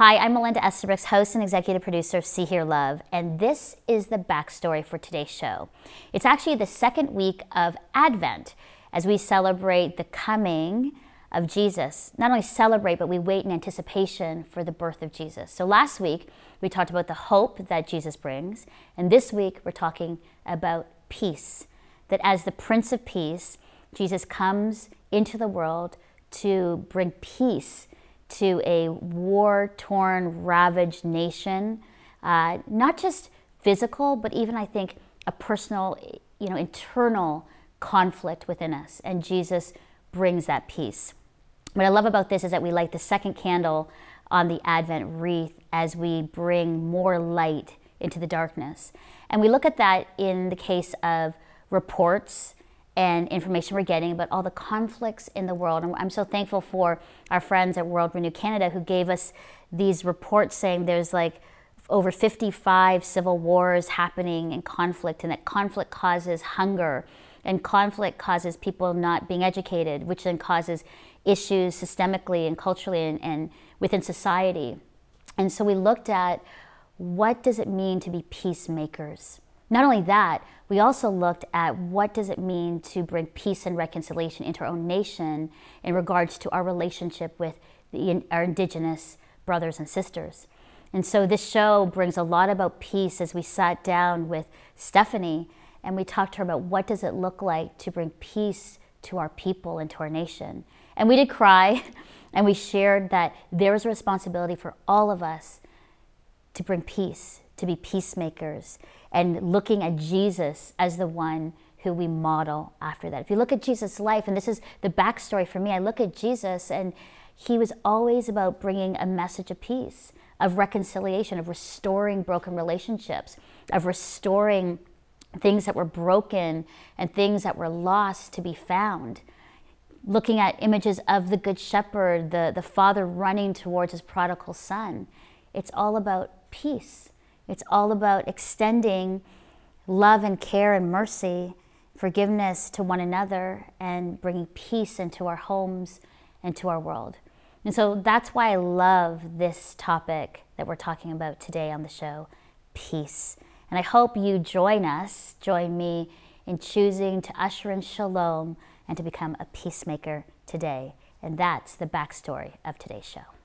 Hi, I'm Melinda Estabrooks, host and executive producer of See Hear Love, and this is the backstory for today's show. It's actually the second week of Advent as we celebrate the coming of Jesus. Not only celebrate, but we wait in anticipation for the birth of Jesus. So last week, we talked about the hope that Jesus brings, and this week, we're talking about peace. That as the Prince of Peace, Jesus comes into the world to bring peace to a war torn, ravaged nation, uh, not just physical, but even I think a personal, you know, internal conflict within us. And Jesus brings that peace. What I love about this is that we light the second candle on the Advent wreath as we bring more light into the darkness. And we look at that in the case of reports and information we're getting about all the conflicts in the world. And I'm so thankful for our friends at World Renew Canada who gave us these reports saying there's like over 55 civil wars happening in conflict, and that conflict causes hunger, and conflict causes people not being educated, which then causes issues systemically and culturally and, and within society. And so we looked at what does it mean to be peacemakers? Not only that, we also looked at what does it mean to bring peace and reconciliation into our own nation in regards to our relationship with the, our indigenous brothers and sisters. And so this show brings a lot about peace as we sat down with Stephanie and we talked to her about what does it look like to bring peace to our people and to our nation. And we did cry and we shared that there is a responsibility for all of us to bring peace, to be peacemakers, and looking at Jesus as the one who we model after that. If you look at Jesus' life, and this is the backstory for me, I look at Jesus and he was always about bringing a message of peace, of reconciliation, of restoring broken relationships, of restoring things that were broken and things that were lost to be found. Looking at images of the Good Shepherd, the, the father running towards his prodigal son. It's all about peace. It's all about extending love and care and mercy, forgiveness to one another, and bringing peace into our homes and to our world. And so that's why I love this topic that we're talking about today on the show peace. And I hope you join us, join me in choosing to usher in shalom and to become a peacemaker today. And that's the backstory of today's show.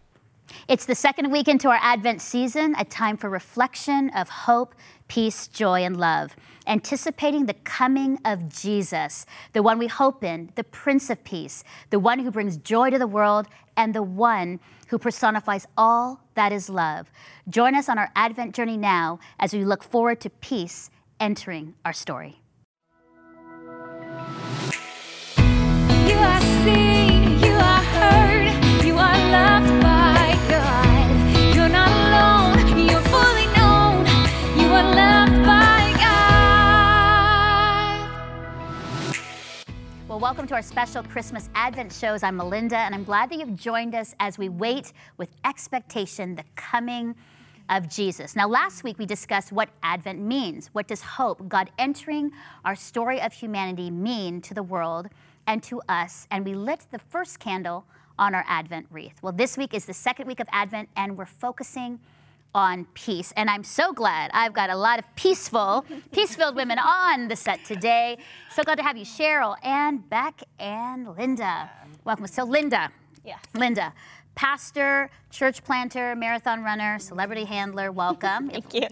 It's the second week into our Advent season, a time for reflection of hope, peace, joy, and love, anticipating the coming of Jesus, the one we hope in, the Prince of Peace, the one who brings joy to the world, and the one who personifies all that is love. Join us on our Advent journey now as we look forward to peace entering our story. Welcome to our special Christmas Advent shows. I'm Melinda, and I'm glad that you've joined us as we wait with expectation the coming of Jesus. Now, last week we discussed what Advent means. What does hope, God entering our story of humanity, mean to the world and to us? And we lit the first candle on our Advent wreath. Well, this week is the second week of Advent, and we're focusing on peace. And I'm so glad I've got a lot of peaceful, peace filled women on the set today. So glad to have you, Cheryl and Beck and Linda. Welcome. So, Linda. Yes. Linda, pastor, church planter, marathon runner, celebrity handler, welcome. Thank you.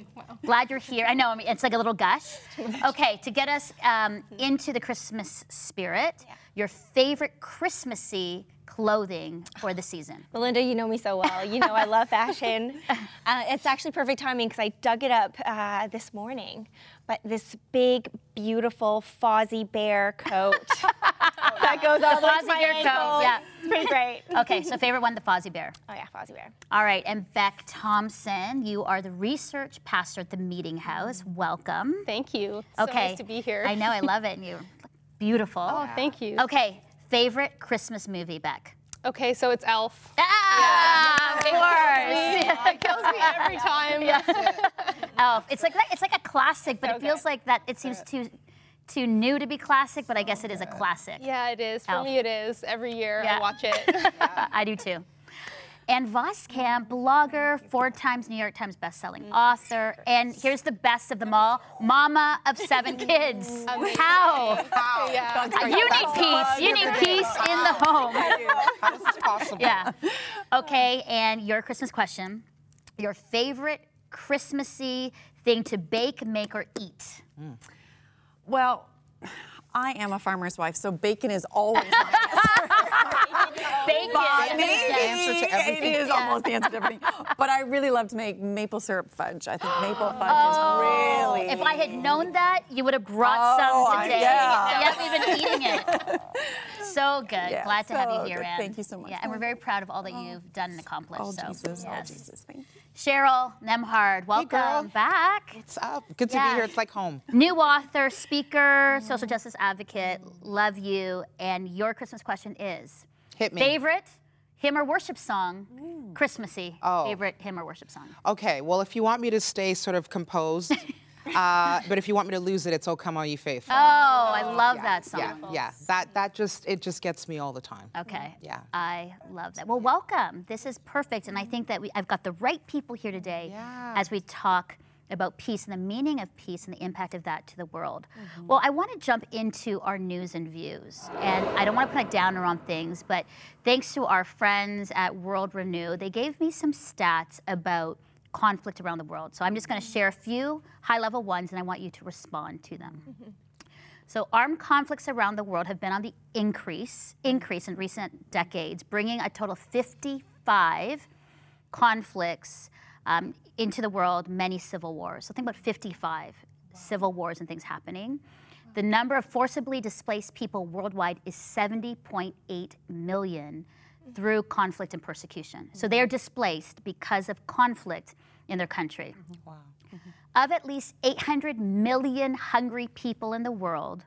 Glad you're here. I know, I mean, it's like a little gush. Okay, to get us um, into the Christmas spirit, yeah. Your favorite Christmassy clothing for the season? Melinda, you know me so well. You know I love fashion. Uh, it's actually perfect timing because I dug it up uh, this morning. But this big, beautiful Fozzie Bear coat that goes all the way to my Bear ankles. Coat, yeah. It's pretty great. okay, so favorite one, the Fozzie Bear. Oh yeah, Fozzie Bear. All right, and Beck Thompson, you are the research pastor at the Meeting House. Welcome. Thank you. So okay. nice to be here. I know, I love it. And you beautiful. Oh, thank you. Okay, Favorite Christmas movie, Beck? Okay, so it's Elf. Ah, yeah. of course. It kills me every time. Yeah. Elf. It's like it's like a classic, but so it feels good. like that. It seems too too new to be classic, but I guess it is a classic. Yeah, it is. For Elf. me, it is. Every year yeah. I watch it. I do too. Ann Voskamp, blogger, four times New York Times bestselling author, and here's the best of them all, mama of seven kids. How? Yeah. Uh, You need peace. You need peace in the home. How is this possible? Yeah. Okay, and your Christmas question. Your favorite Christmassy thing to bake, make, or eat? Well, I am a farmer's wife, so bacon is always my Bacon. But Maybe. answer to. It is almost the answer to everything. But I really love to make maple syrup fudge. I think maple fudge Oh, is really. If I had known that, you would have brought Oh, some I- today. yeah. Yep, we've been eating it. So good. Yeah, Glad to have you here, good. Ann. Thank you so much. Yeah, and we're very proud of all that oh, you've done and accomplished. oh so, Jesus! Oh. Jesus! Thank you. Cheryl Nembhard, welcome girl. back. What's up? Good to Yeah. be here. It's like home. New author, speaker, social justice advocate, love you. And your Christmas question is Hit me. favorite hymn or worship song, Christmassy, Oh. favorite hymn or worship song. Okay, well, if you want me to stay sort of composed, uh, but if you want me to lose it, it's "Oh Come All You Faithful." Oh, I love that song. yeah, yeah. That that just it just gets me all the time. Okay. Yeah. I love that. Well, welcome. This is perfect, and I think that we, I've got the right people here today Yeah. as we talk about peace and the meaning of peace and the impact of that to the world. Mm-hmm. Well, I want to jump into our news and views, and I don't want to put a downer on things, but thanks to our friends at World Renew, they gave me some stats about conflict around the world. So I'm just going to share a few high-level ones, and I want you to respond to them. So armed conflicts around the world have been on the increase, increase in recent decades, bringing a total of 55 conflicts um, into the world, many civil wars. So think about 55 civil wars and things happening. The number of forcibly displaced people worldwide is 70.8 million through conflict and persecution. So they are displaced because of conflict in their country. Mm-hmm. Wow. Mm-hmm. Of at least 800 million hungry people in the world,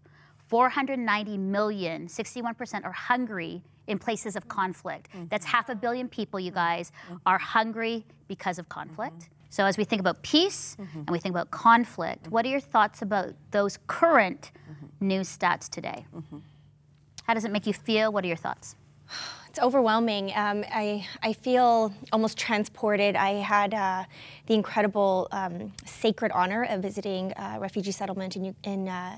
490 million, 61%, are hungry in places of conflict. Mm-hmm. That's half a billion people, you guys, are hungry because of conflict. So, as we think about peace and we think about conflict, what are your thoughts about those current news stats today? How does it make you feel? What are your thoughts? It's overwhelming. Um, I, I feel almost transported. I had uh, the incredible um, sacred honor of visiting a refugee settlement in, in uh,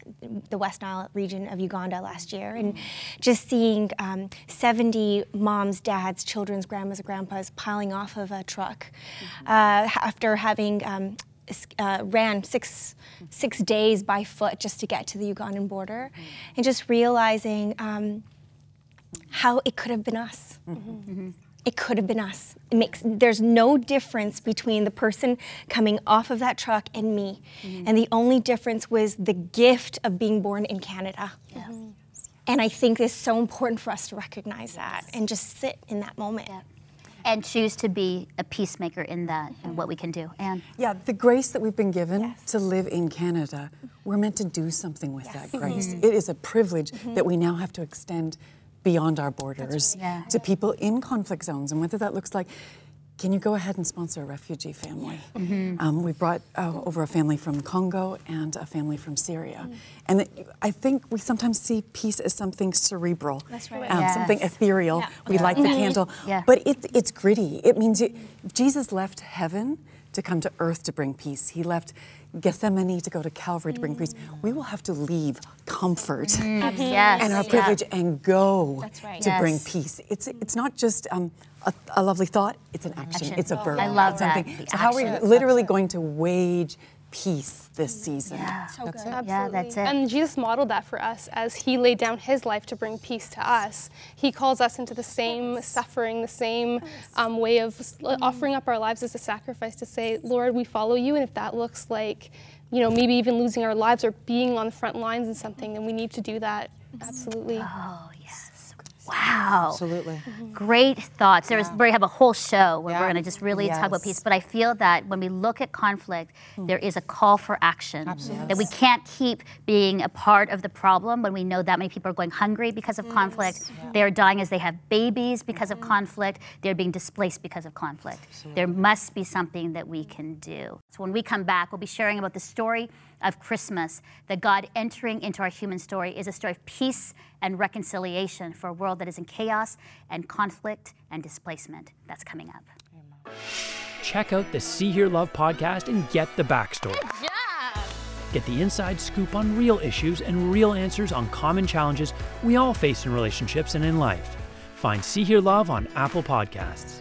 the West Nile region of Uganda last year and just seeing um, 70 moms, dads, children's grandmas, and grandpas piling off of a truck uh, after having um, uh, ran six six days by foot just to get to the Ugandan border, and just realizing um, how it could have been us. Mm-hmm. Mm-hmm. It could have been us. It makes there's no difference between the person coming off of that truck and me, mm-hmm. and the only difference was the gift of being born in Canada. And I think it's so important for us to recognize that and just sit in that moment. And choose to be a peacemaker in that and what we can do. And Yeah, the grace that we've been given Yes. to live in Canada, we're meant to do something with Yes. that grace. It is a privilege that we now have to extend beyond our borders Yeah. to people in conflict zones, and whether that looks like. Can you go ahead and sponsor a refugee family? Um, we brought uh, over a family from Congo and a family from Syria. And it, I think we sometimes see peace as something cerebral, That's right. um, something ethereal. Yeah. We light the candle. Yeah. But it, it's gritty. It means it, Jesus left heaven to come to earth to bring peace. He left Gethsemane to go to Calvary to bring peace. We will have to leave comfort yes. and our yeah. privilege and go right. to bring peace. It's it's not just um, a, a lovely thought. It's an action. Action. It's a verb. I love It's that, something. the So how are we literally going to wage peace this mm, season? Yeah. So good. Yeah, that's it. And Jesus modeled that for us as he laid down his life to bring peace to us. He calls us into the same suffering, the same um, way of s- mm-hmm. offering up our lives as a sacrifice to say, Lord, we follow you. And if that looks like, you know, maybe even losing our lives or being on the front lines in something, then we need to do that. Mm-hmm. Absolutely. Oh, yes. Wow. Absolutely. Mm-hmm. Great thoughts. There's, we have a whole show where we're going to just really talk about peace. But I feel that when we look at conflict, hmm. there is a call for action. Absolutely. That we can't keep being a part of the problem when we know that many people are going hungry because of conflict. They are dying as they have babies because of mm-hmm. conflict. They're being displaced because of conflict. There must be something that we can do. So when we come back, we'll be sharing about the story of Christmas, that God entering into our human story is a story of peace and reconciliation for a world that is in chaos and conflict and displacement. That's coming up. Check out the See Hear Love podcast and get the backstory. Get the inside scoop on real issues and real answers on common challenges we all face in relationships and in life. Find See Hear Love on Apple Podcasts.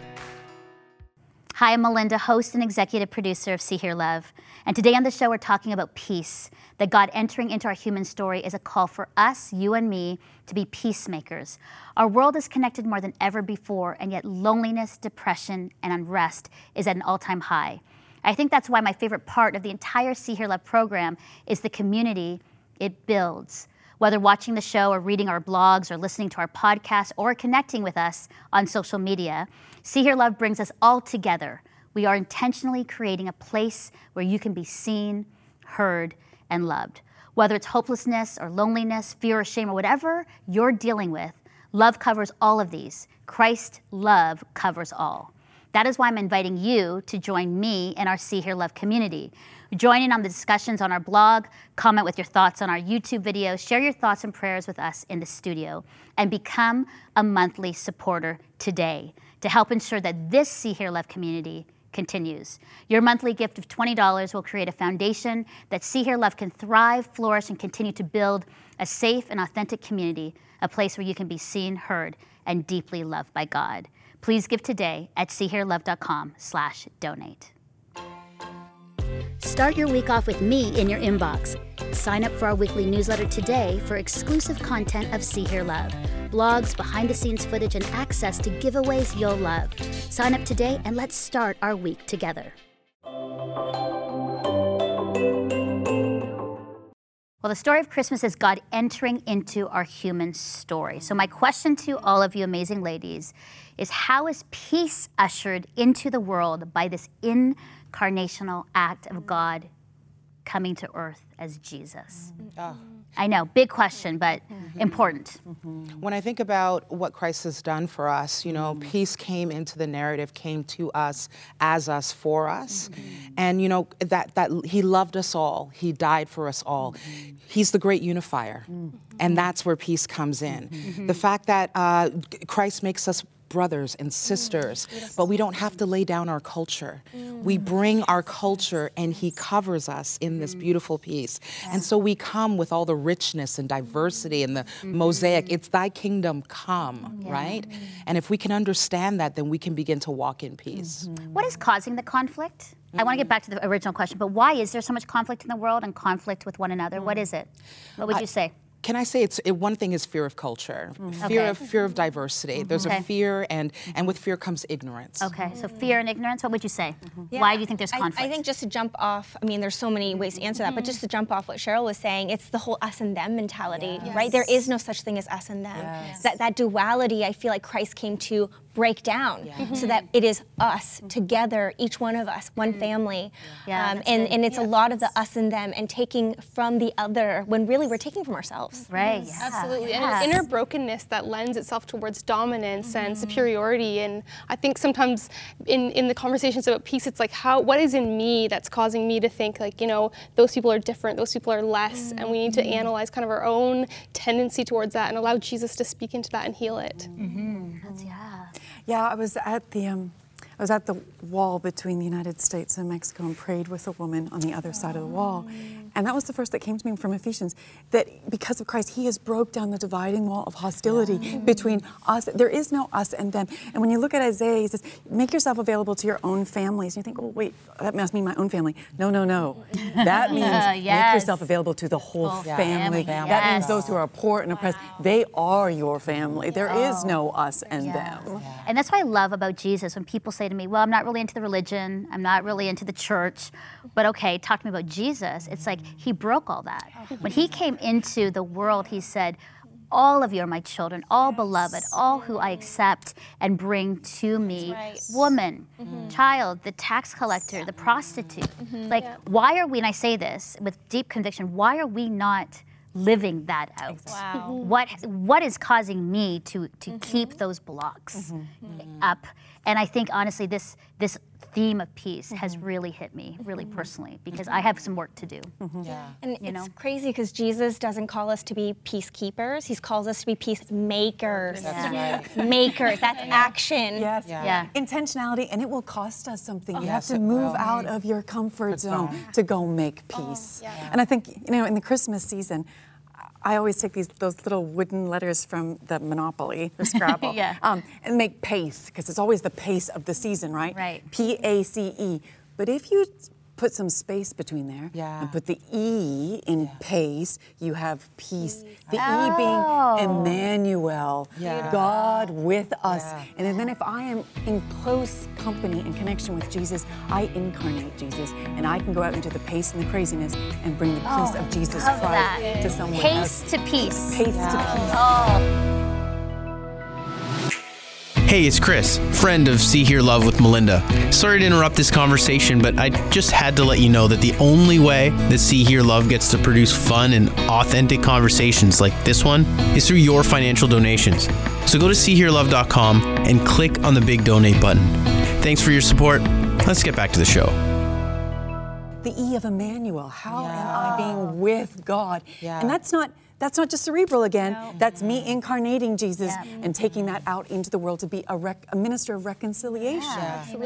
Hi, I'm Melinda, host and executive producer of See Hear Love. And today on the show, we're talking about peace. That God entering into our human story is a call for us, you and me, to be peacemakers. Our world is connected more than ever before, and yet loneliness, depression, and unrest is at an all time high. I think that's why my favorite part of the entire See Hear Love program is the community it builds. Whether watching the show or reading our blogs or listening to our podcast or connecting with us on social media, See Hear Love brings us all together. We are intentionally creating a place where you can be seen, heard, and loved. Whether it's hopelessness or loneliness, fear or shame, or whatever you're dealing with, love covers all of these. Christ love covers all. That is why I'm inviting you to join me in our See Hear Love community. Join in on the discussions on our blog, comment with your thoughts on our YouTube videos, share your thoughts and prayers with us in the studio, and become a monthly supporter today to help ensure that this See Hear Love community continues. Your monthly gift of $20 will create a foundation that See Hear Love can thrive, flourish, and continue to build a safe and authentic community, a place where you can be seen, heard, and deeply loved by God. Please give today at seehearlove.com slash donate. Start your week off with me in your inbox. Sign up for our weekly newsletter today for exclusive content of See Hear Love, blogs, behind the scenes footage, and access to giveaways you'll love. Sign up today and let's start our week together. Well, the story of Christmas is God entering into our human story. So, my question to all of you amazing ladies is how is peace ushered into the world by this incarnational act of God coming to earth as Jesus? Mm. Ah. I know, big question, but mm-hmm. important. Mm-hmm. When I think about what Christ has done for us, you know, mm-hmm. peace came into the narrative, came to us, as us, for us. And you know, that that he loved us all. He died for us all. He's the great unifier. And that's where peace comes in. The fact that uh, Christ makes us brothers and mm. sisters, but we don't have to lay down our culture. We mm. bring our culture and He covers us in this mm. beautiful piece. And so we come with all the richness and diversity and the mm-hmm. mosaic. It's Thy kingdom come, mm-hmm. right? And if we can understand that, then we can begin to walk in peace. Mm-hmm. What is causing the conflict? I want to get back to the original question, but why is there so much conflict in the world and conflict with one another? What is it? What would you say? Can I say it's it, one thing is fear of culture, mm-hmm. fear Okay. of fear of diversity. Mm-hmm. There's Okay. a fear, and and with fear comes ignorance. Okay, so fear and ignorance. What would you say? Mm-hmm. Why do you think there's conflict? I, think just to jump off, I mean, there's so many ways to answer that, but just to jump off what Cheryl was saying, it's the whole us and them mentality, right? There is no such thing as us and them. That, that duality, I feel like Christ came to break down so mm-hmm. that it is us together, each one of us, one mm-hmm. family. Yeah, um, and, good. and it's a lot of the us and them and taking from the other when really we're taking from ourselves. right. Yeah. Absolutely. And yeah. an inner brokenness that lends itself towards dominance and mm-hmm. superiority. And I think sometimes in, in the conversations about peace, it's like, how, what is in me that's causing me to think, like, you know, those people are different, those people are less. And we need to analyze kind of our own tendency towards that and allow Jesus to speak into that and heal it. That's- yeah. I was at the um, I was at the wall between the United States and Mexico and prayed with a woman on the other side of the wall. And that was the first that came to me from Ephesians that because of Christ, He has broke down the dividing wall of hostility between us. There is no us and them. And when you look at Isaiah, he says, Make yourself available to your own families. And you think, Oh, wait, that must mean my own family. No, no, no. That means uh, make Yes. yourself available to the whole Whole family. family, That means those who are poor and oppressed, they are your family. There is oh. no us and them. And that's what I love about Jesus when people say to me, Well, I'm not really into the religion, I'm not really into the church, but okay, talk to me about Jesus. It's like he broke all that. When he came into the world, he said, all of you are my children, all beloved, all who I accept and bring to me. right. Woman, child, the tax collector, the prostitute. Like, why are we, and I say this with deep conviction, why are we not living that out? Wow. What what is causing me to to keep those blocks up And I think honestly, this this theme of peace has mm-hmm. really hit me, really mm-hmm. personally, mm-hmm. because I have some work to do. Yeah. And You it's know? crazy because Jesus doesn't call us to be peacekeepers. He calls us to be peacemakers. That's Makers. That's action. Yes. Yeah. Yeah. Intentionality, and it will cost us something. Oh, you Yes, have to move will. out of your comfort zone zone. to go make oh, peace. And I think, you know, in the Christmas season, I always take these those little wooden letters from the Monopoly, the Scrabble, Yeah. um, and make pace because it's always the pace of the season, right? Right. P A C E. But if you put some space between there Yeah. and put the E in pace, you have peace. The Oh. E being oh. Emmanuel, Yeah. God with us. Yeah. And then if I am in close company and connection with Jesus, I incarnate Jesus and I can go out into the pace and the craziness and bring the peace oh, of Jesus Christ that. to someone Pace else. to peace. Pace to peace. Oh. Hey, it's Chris, friend of See Hear Love with Melinda. Sorry to interrupt this conversation, but I just had to let you know that the only way that See Hear Love gets to produce fun and authentic conversations like this one is through your financial donations. So go to SeeHearLove.com and click on the big donate button. Thanks for your support. Let's get back to the show. the E of Emmanuel. How am I being with God? Yeah. And that's not that's not just cerebral again. That's me incarnating Jesus Yeah. and taking that out into the world to be a, rec- a minister of reconciliation.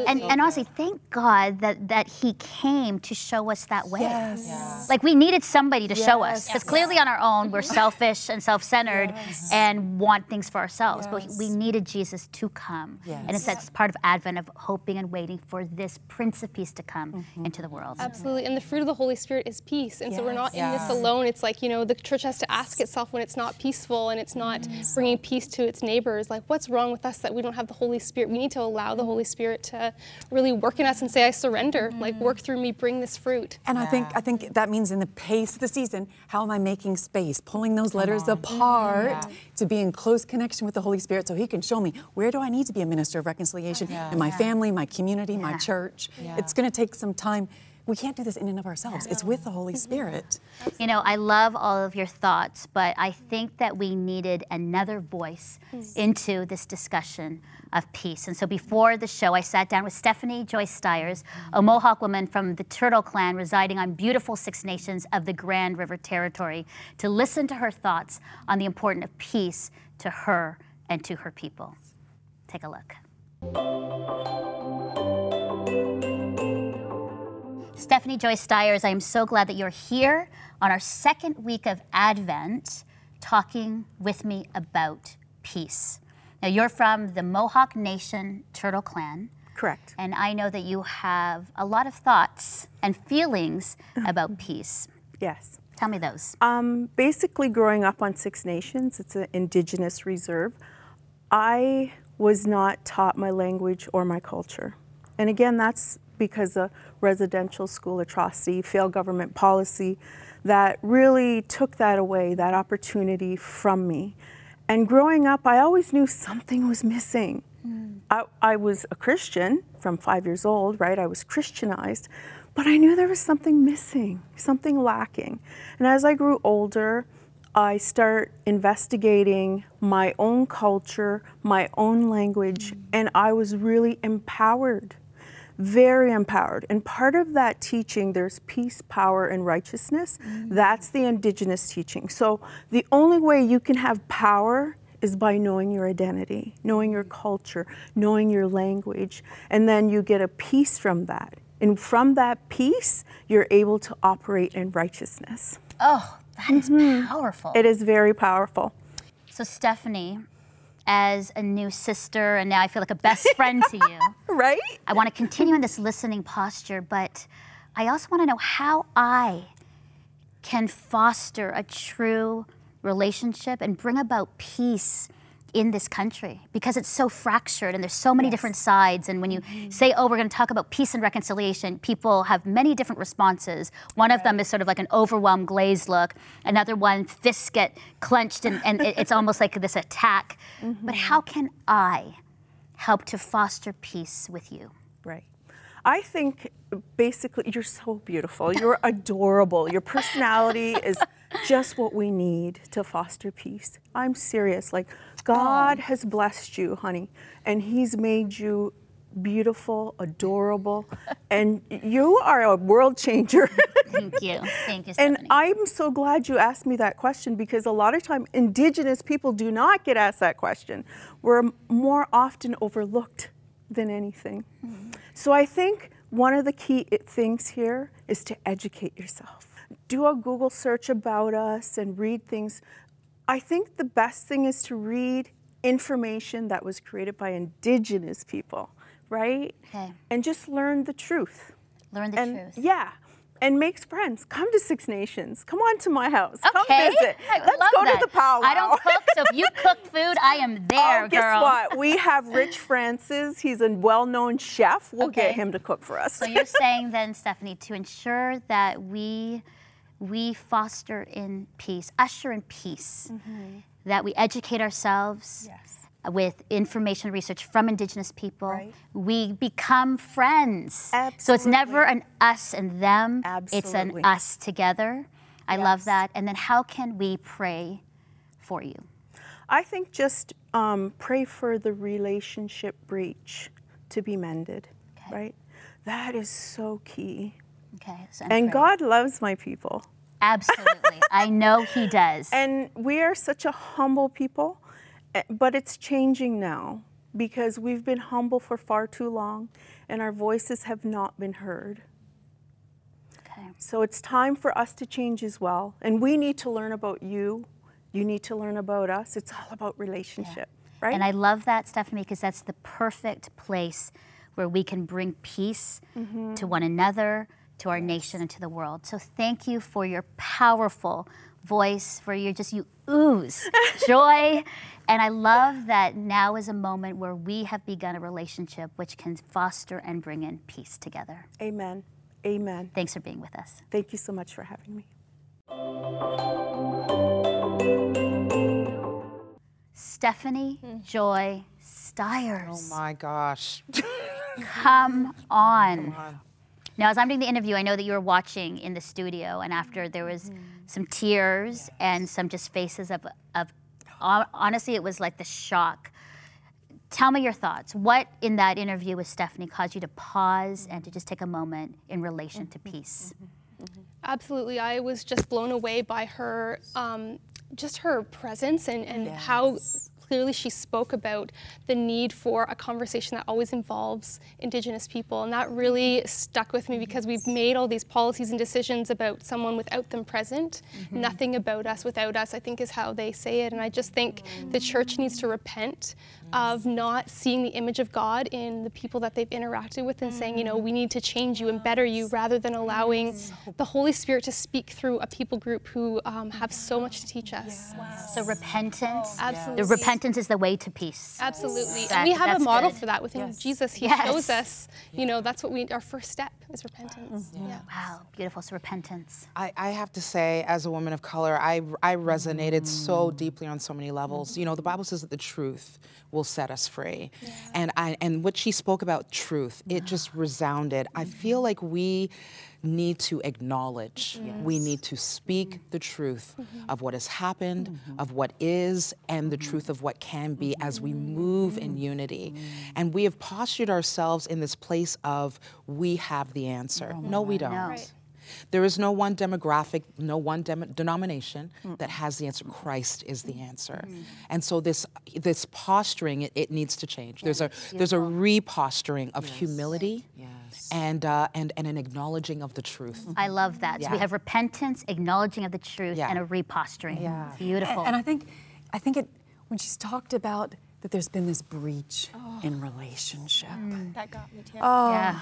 And, and honestly, thank God that, that He came to show us that way. Yes. Like we needed somebody to show us Yes. because clearly on our own we're selfish and self-centered and want things for ourselves. But we needed Jesus to come, and it's Yes. that's part of Advent of hoping and waiting for this Prince of Peace to come Mm-hmm. into the world. Absolutely. And the fruit of the Holy Spirit is peace. And so we're not in this alone. It's like, you know, the church has to ask itself when it's not peaceful and it's not mm. bringing peace to its neighbors, like, what's wrong with us that we don't have the Holy Spirit? We need to allow the Holy Spirit to really work in us and say, I surrender. Like, mm. work through me, bring this fruit. And I think I think that means in the pace of the season, how am I making space, pulling those letters apart mm-hmm. to be in close connection with the Holy Spirit so he can show me where do I need to be a minister of reconciliation in my family, my community, my Yeah. church. It's going to take some time. We can't do this in and of ourselves. It's with the Holy Spirit. You know, I love all of your thoughts, but I think that we needed another voice into this discussion of peace. And so before the show, I sat down with Stephanie Joyce Stiers, a Mohawk woman from the Turtle Clan residing on beautiful Six Nations of the Grand River Territory, to listen to her thoughts on the importance of peace to her and to her people. Take a look. Stephanie Joyce Stiers, I am so glad that you're here on our second week of Advent talking with me about peace. Now, you're from the Mohawk Nation Turtle Clan, Correct. and I know that you have a lot of thoughts and feelings about peace. Yes. Tell me those. Um, basically, growing up on Six Nations, it's an indigenous reserve, I was not taught my language or my culture. And again, that's because of residential school atrocity, failed government policy that really took that away, that opportunity from me. And growing up, I always knew something was missing. Hmm. I, I was a Christian from five years old, right? I was Christianized, but I knew there was something missing, something lacking. And as I grew older, I start investigating my own culture, my own language, hmm. and I was really empowered, very empowered. And part of that teaching, there's peace, power, and righteousness. Mm. That's the indigenous teaching. So the only way you can have power is by knowing your identity, knowing your culture, knowing your language, and then you get a peace from that. And from that peace, you're able to operate in righteousness. Oh, that is mm-hmm. powerful. It is very powerful. So, Stephanie, as a new sister, and now I feel like a best friend to you. Right? I want to continue in this listening posture, but I also want to know how I can foster a true relationship and bring about peace in this country because it's so fractured and there's so many different sides and when you mm-hmm. say oh we're going to talk about peace and reconciliation people have many different responses one of them is sort of like an overwhelmed glazed look another one fists get clenched and, and it's almost like this attack but mm-hmm. how can i help to foster peace with you Right. I think basically you're so beautiful. You're adorable. Your personality is just what we need to foster peace. I'm serious. Like, God has blessed you, honey, and He's made you beautiful, adorable, and you are a world changer. Thank you. Thank you, so much. And Stephanie. I'm so glad you asked me that question because a lot of time indigenous people do not get asked that question. We're more often overlooked than anything. Mm-hmm. So I think one of the key things here is to educate yourself. Do a Google search about us and read things. I think the best thing is to read information that was created by indigenous people, right? Okay. And just learn the truth Learn the and truth. yeah and makes friends come to six nations come on to my house Okay. come visit I let's go that. to the powwow I don't cook, so if you cook food, I am there, Oh, guess girl. what? We have Rich Francis. He's a well-known chef. We'll Okay. get him to cook for us. So you're saying then, Stephanie, to ensure that we we foster in peace, usher in peace, that we educate ourselves with information research from Indigenous people, Right. we become friends. So it's never an us and them. It's an us together. I love that. And then how can we pray for you? I think just um, pray for the relationship breach to be mended, right? That is so key. Okay. So And. God loves my people. Absolutely. I know He does. And we are such a humble people, eh, but it's changing now because we've been humble for far too long and our voices have not been heard. Okay. So it's time for us to change as well. And we need to learn about you. You need to learn about us. It's all about relationship, right? And I love that, Stephanie, because that's the perfect place where we can bring peace Mm-hmm. to one another, to our nation, and to the world. So thank you for your powerful voice, for your just, you ooze joy. And I love that now is a moment where we have begun a relationship which can foster and bring in peace together. Amen. Amen. Thanks for being with us. Thank you so much for having me. Stephanie hmm. Joy Stiers. Oh my gosh. Come on. Now, as I'm doing the interview, I know that you were watching in the studio, and after there was mm-hmm. some tears and some just faces of, of honestly, it was like the shock. Tell me your thoughts. What in that interview with Stephanie caused you to pause and to mm-hmm. just take a moment in relation to mm-hmm. peace? Absolutely. I was just blown away by her, um, just her presence and, and how clearly she spoke about the need for a conversation that always involves Indigenous people. And that really stuck with me because we've made all these policies and decisions about someone without them present. Mm-hmm. Nothing about us without us, I think is how they say it. And I just think the church needs to repent of not seeing the image of God in the people that they've interacted with and saying, you know, we need to change you and better you rather than allowing the Holy Spirit to speak through a people group who um, have so much to teach us. So, repentance. Absolutely. The repentance is the way to peace. Absolutely. That- and we have that's a model good. for that within Jesus. He Yes. shows us, you know, that's what we, our first step is repentance. Yeah. Wow, beautiful. So, repentance. I, I have to say, as a woman of color, I, I resonated so deeply on so many levels. You know, the Bible says that the truth will set us free. And, I, and what she spoke about truth, it just resounded. I mm-hmm. feel like we need to acknowledge, we need to speak mm-hmm. the truth mm-hmm. of what has happened, of what is, and the truth of what can be as we move in unity. And we have postured ourselves in this place of we have the answer. Oh no, we don't. Right. There is no one demographic, no one dem- denomination mm. that has the answer. Christ is the answer, mm. and so this this posturing it, it needs to change. There's a there's a reposturing of humility, and uh, and and an acknowledging of the truth. Mm-hmm. I love that. So, we have repentance, acknowledging of the truth, Yeah. and a reposturing. Yeah. Beautiful. And I think, I think it when she's talked about that there's been this breach Mm. in relationship. Mm. Mm. That got me too. Oh, Yeah.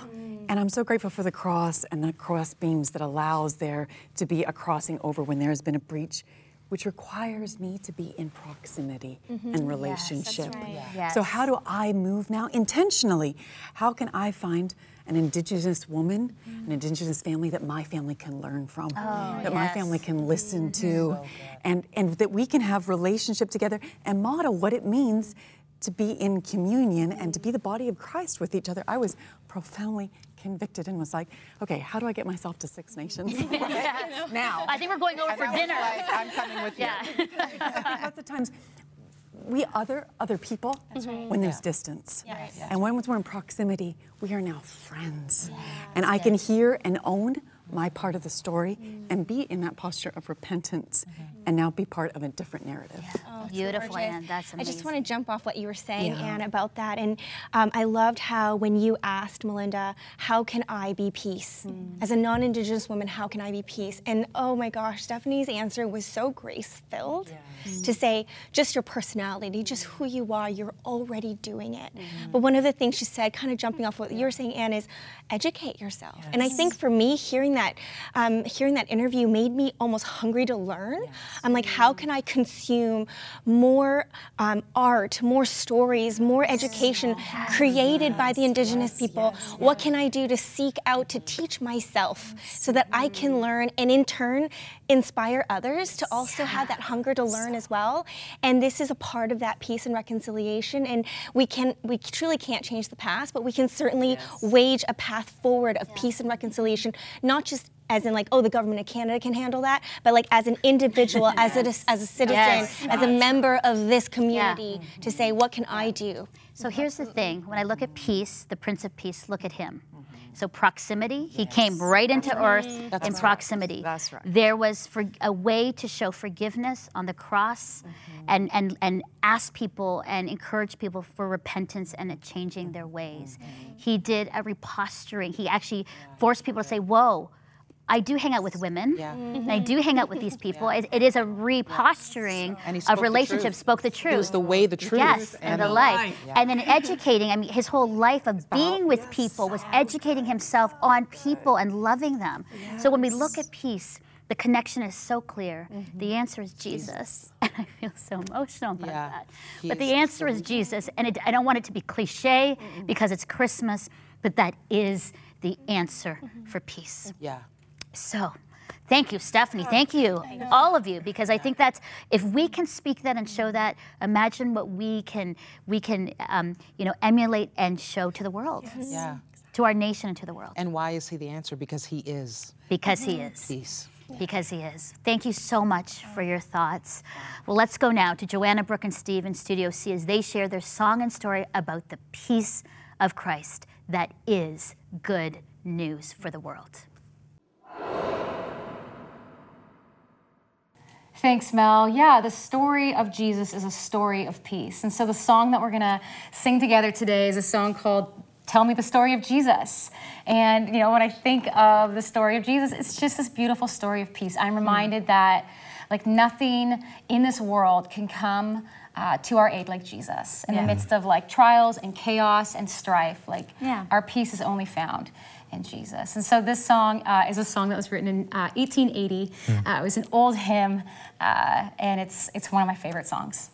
And I'm so grateful for the cross and the cross beams that allows there to be a crossing over when there has been a breach, which requires me to be in proximity mm-hmm. and relationship. right. Yes. So how do I move now intentionally? How can I find an indigenous woman, an indigenous family that my family can learn from, oh, that my family can listen mm-hmm. to, and, and that we can have relationship together and model what it means to be in communion and to be the body of Christ with each other. I was profoundly convicted and was like, okay, how do I get myself to Six Nations? now. I think we're going over for dinner. I'm coming with you. Yeah. lots of times we other other people when there's distance. And when we're in proximity, we are now friends. and I can hear and own my part of the story mm. and be in that posture of repentance mm-hmm. and now be part of a different narrative. Oh, beautiful. Ann. That's I just want to jump off what you were saying, Yeah. Ann, about that. And um, I loved how when you asked Melinda, how can I be peace? Hmm. As a non Indigenous woman, how can I be peace? And oh my gosh, Stephanie's answer was so grace filled mm-hmm. to say, just your personality, just who you are, you're already doing it. Mm-hmm. But one of the things she said, kind of jumping off what you were saying, Ann, is educate yourself. And I think for me, hearing that, um, hearing that interview made me almost hungry to learn. I'm like, how can I consume more um, art, more stories, more education created by the Indigenous people? What can I do to seek out to teach myself so that I can learn and in turn inspire others to also have that hunger to learn as well? And this is a part of that peace and reconciliation. And we can, we truly can't change the past, but we can certainly wage a path forward of peace and reconciliation, not just as in like oh the government of canada can handle that but like as an individual as a as a citizen Yes. as a member of this community to say what can i do So here's the thing when I look at peace, the Prince of Peace, look at him. So proximity, he came right into earth in proximity. That's right. There was for, a way to show forgiveness on the cross mm-hmm. and, and, and ask people and encourage people for repentance and changing their ways. Mm-hmm. He did a reposturing. He actually forced people to say, whoa, I do hang out with women. Yeah. Mm-hmm. And I do hang out with these people. It, it is a reposturing And of relationships, truth. spoke the truth. It was the way, the truth, Yes, and, and the the life. And then educating, I mean, his whole life of being with people was educating himself on people and loving them. So when we look at peace, the connection is so clear. The mm-hmm. answer is Jesus. And I feel so emotional about Yeah, that. he But the answer is Jesus. And it, I don't want it to be cliche because it's Christmas, but that is the answer mm-hmm. for peace. Yeah. So, thank you, Stephanie. Thank you, all of you, because I think that's if we can speak that and show that, imagine what we can we can um, you know emulate and show to the world, Yeah. to our nation and to the world, And why is he the answer? Because he is because he is. peace. Because he is. Thank you so much for your thoughts. Well, let's go now to Joanna, Brooke, and Steve in Studio C as they share their song and story about the peace of Christ that is good news for the world. Thanks, Mel. Yeah, the story of Jesus is a story of peace. And so the song that we're going to sing together today is a song called Tell Me the Story of Jesus. And, you know, when I think of the story of Jesus, it's just this beautiful story of peace. I'm reminded that, like, nothing in this world can come uh, to our aid like Jesus. In the midst of, like, trials and chaos and strife, like, Yeah. our peace is only found in Jesus. And so this song uh, is a song that was written in uh, 1880. Uh, it was an old hymn, uh, and it's it's one of my favorite songs.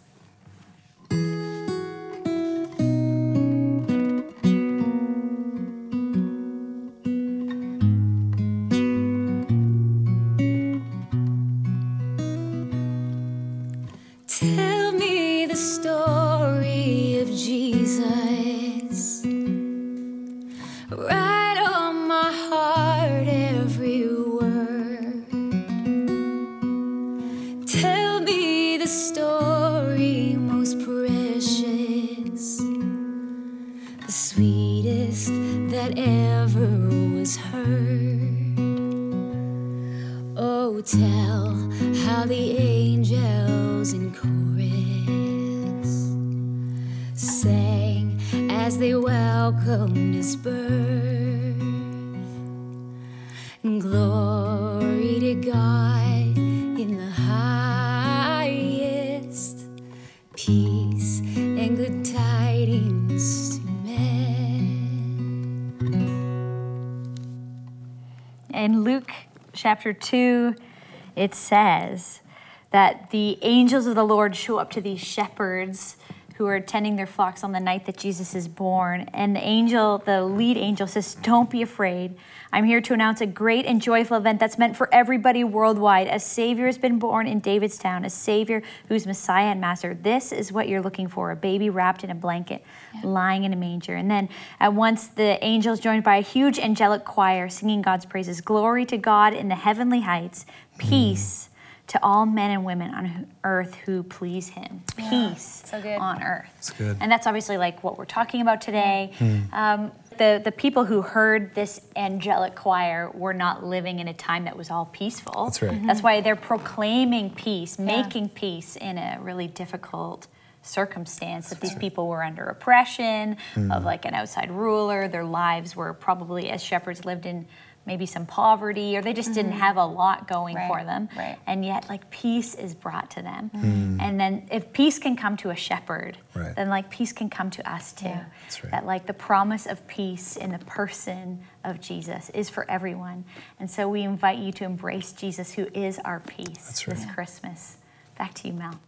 Chapter 2, it says that the angels of the Lord show up to these shepherds who are tending their flocks on the night that Jesus is born. And the angel, the lead angel, says, Don't be afraid. I'm here to announce a great and joyful event that's meant for everybody worldwide. A Savior has been born in David's town, a Savior who's Messiah and Master. This is what you're looking for a baby wrapped in a blanket, lying in a manger. And then at once the angels joined by a huge angelic choir singing God's praises. Glory to God in the heavenly heights, mm. peace to all men and women on earth who please him. Peace so good. on earth. That's good. And that's obviously like what we're talking about today. Um, the, the people who heard this angelic choir were not living in a time that was all peaceful. That's right. That's why they're proclaiming peace, making peace in a really difficult circumstance that these people were under oppression of like an outside ruler their lives were probably as shepherds lived in maybe some poverty or they just didn't mm-hmm. have a lot going for them. right. and yet like peace is brought to them. Mm. Mm. And then if peace can come to a shepherd Right. then like peace can come to us too. That's right. that like the promise of peace in the person of jesus is for everyone. And so we invite you to embrace jesus who is our peace That's this right. christmas. Back to you mel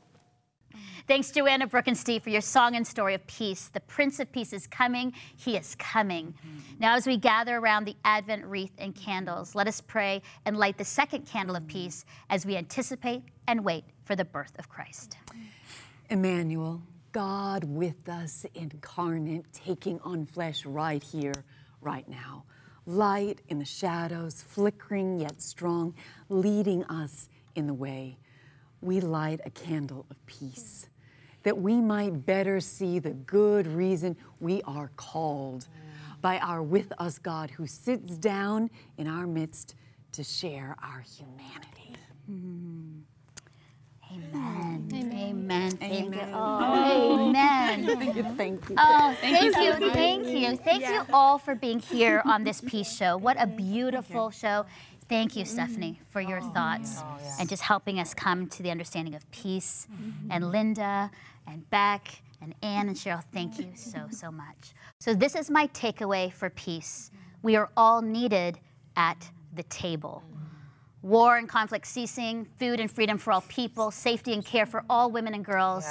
Thanks, Joanna Brooke and Steve, for your song and story of peace. The Prince of Peace is coming. He is coming. Mm-hmm. Now, as we gather around the Advent wreath and candles, let us pray and light the second candle of mm-hmm. peace as we anticipate and wait for the birth of Christ. Mm-hmm. Emmanuel, God with us, incarnate, taking on flesh right here, right now. Light in the shadows, flickering yet strong, leading us in the way. We light a candle of peace that we might better see the good reason we are called by our with us God who sits down in our midst to share our humanity. Amen. Amen. Thank you. Oh, amen. Thank you. Thank you. Oh, thank you, thank you, thank you all for being here on this Peace Show. What a beautiful show. Thank you, Stephanie, mm-hmm. for your oh, thoughts oh, and just helping us come to the understanding of peace. Mm-hmm. And Linda and Beck and Ann and Cheryl, thank you so, so much. So, this is my takeaway for peace. We are all needed at the table. War and conflict ceasing, food and freedom for all people, safety and care for all women and girls,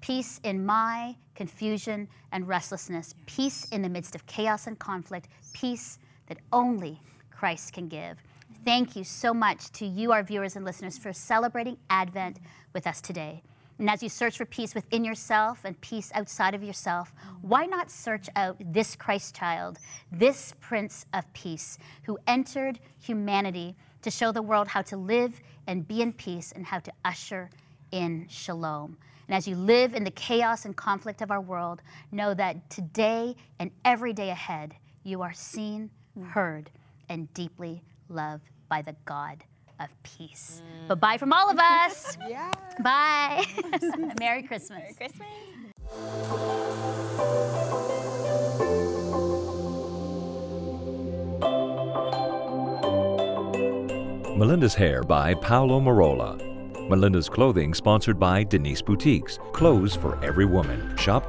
peace in my confusion and restlessness, peace in the midst of chaos and conflict, peace that only Christ can give. Thank you so much to you, our viewers and listeners, for celebrating Advent with us today. And as you search for peace within yourself and peace outside of yourself, why not search out this Christ child, this Prince of Peace, who entered humanity to show the world how to live and be in peace and how to usher in shalom. And as you live in the chaos and conflict of our world, know that today and every day ahead, you are seen, heard, and deeply loved by the God of peace. But bye from all of us. Bye. Merry Christmas. Merry Christmas. Melinda's Hair by Paolo Marola. Melinda's Clothing sponsored by Denise Boutiques. Clothes for every woman. Shop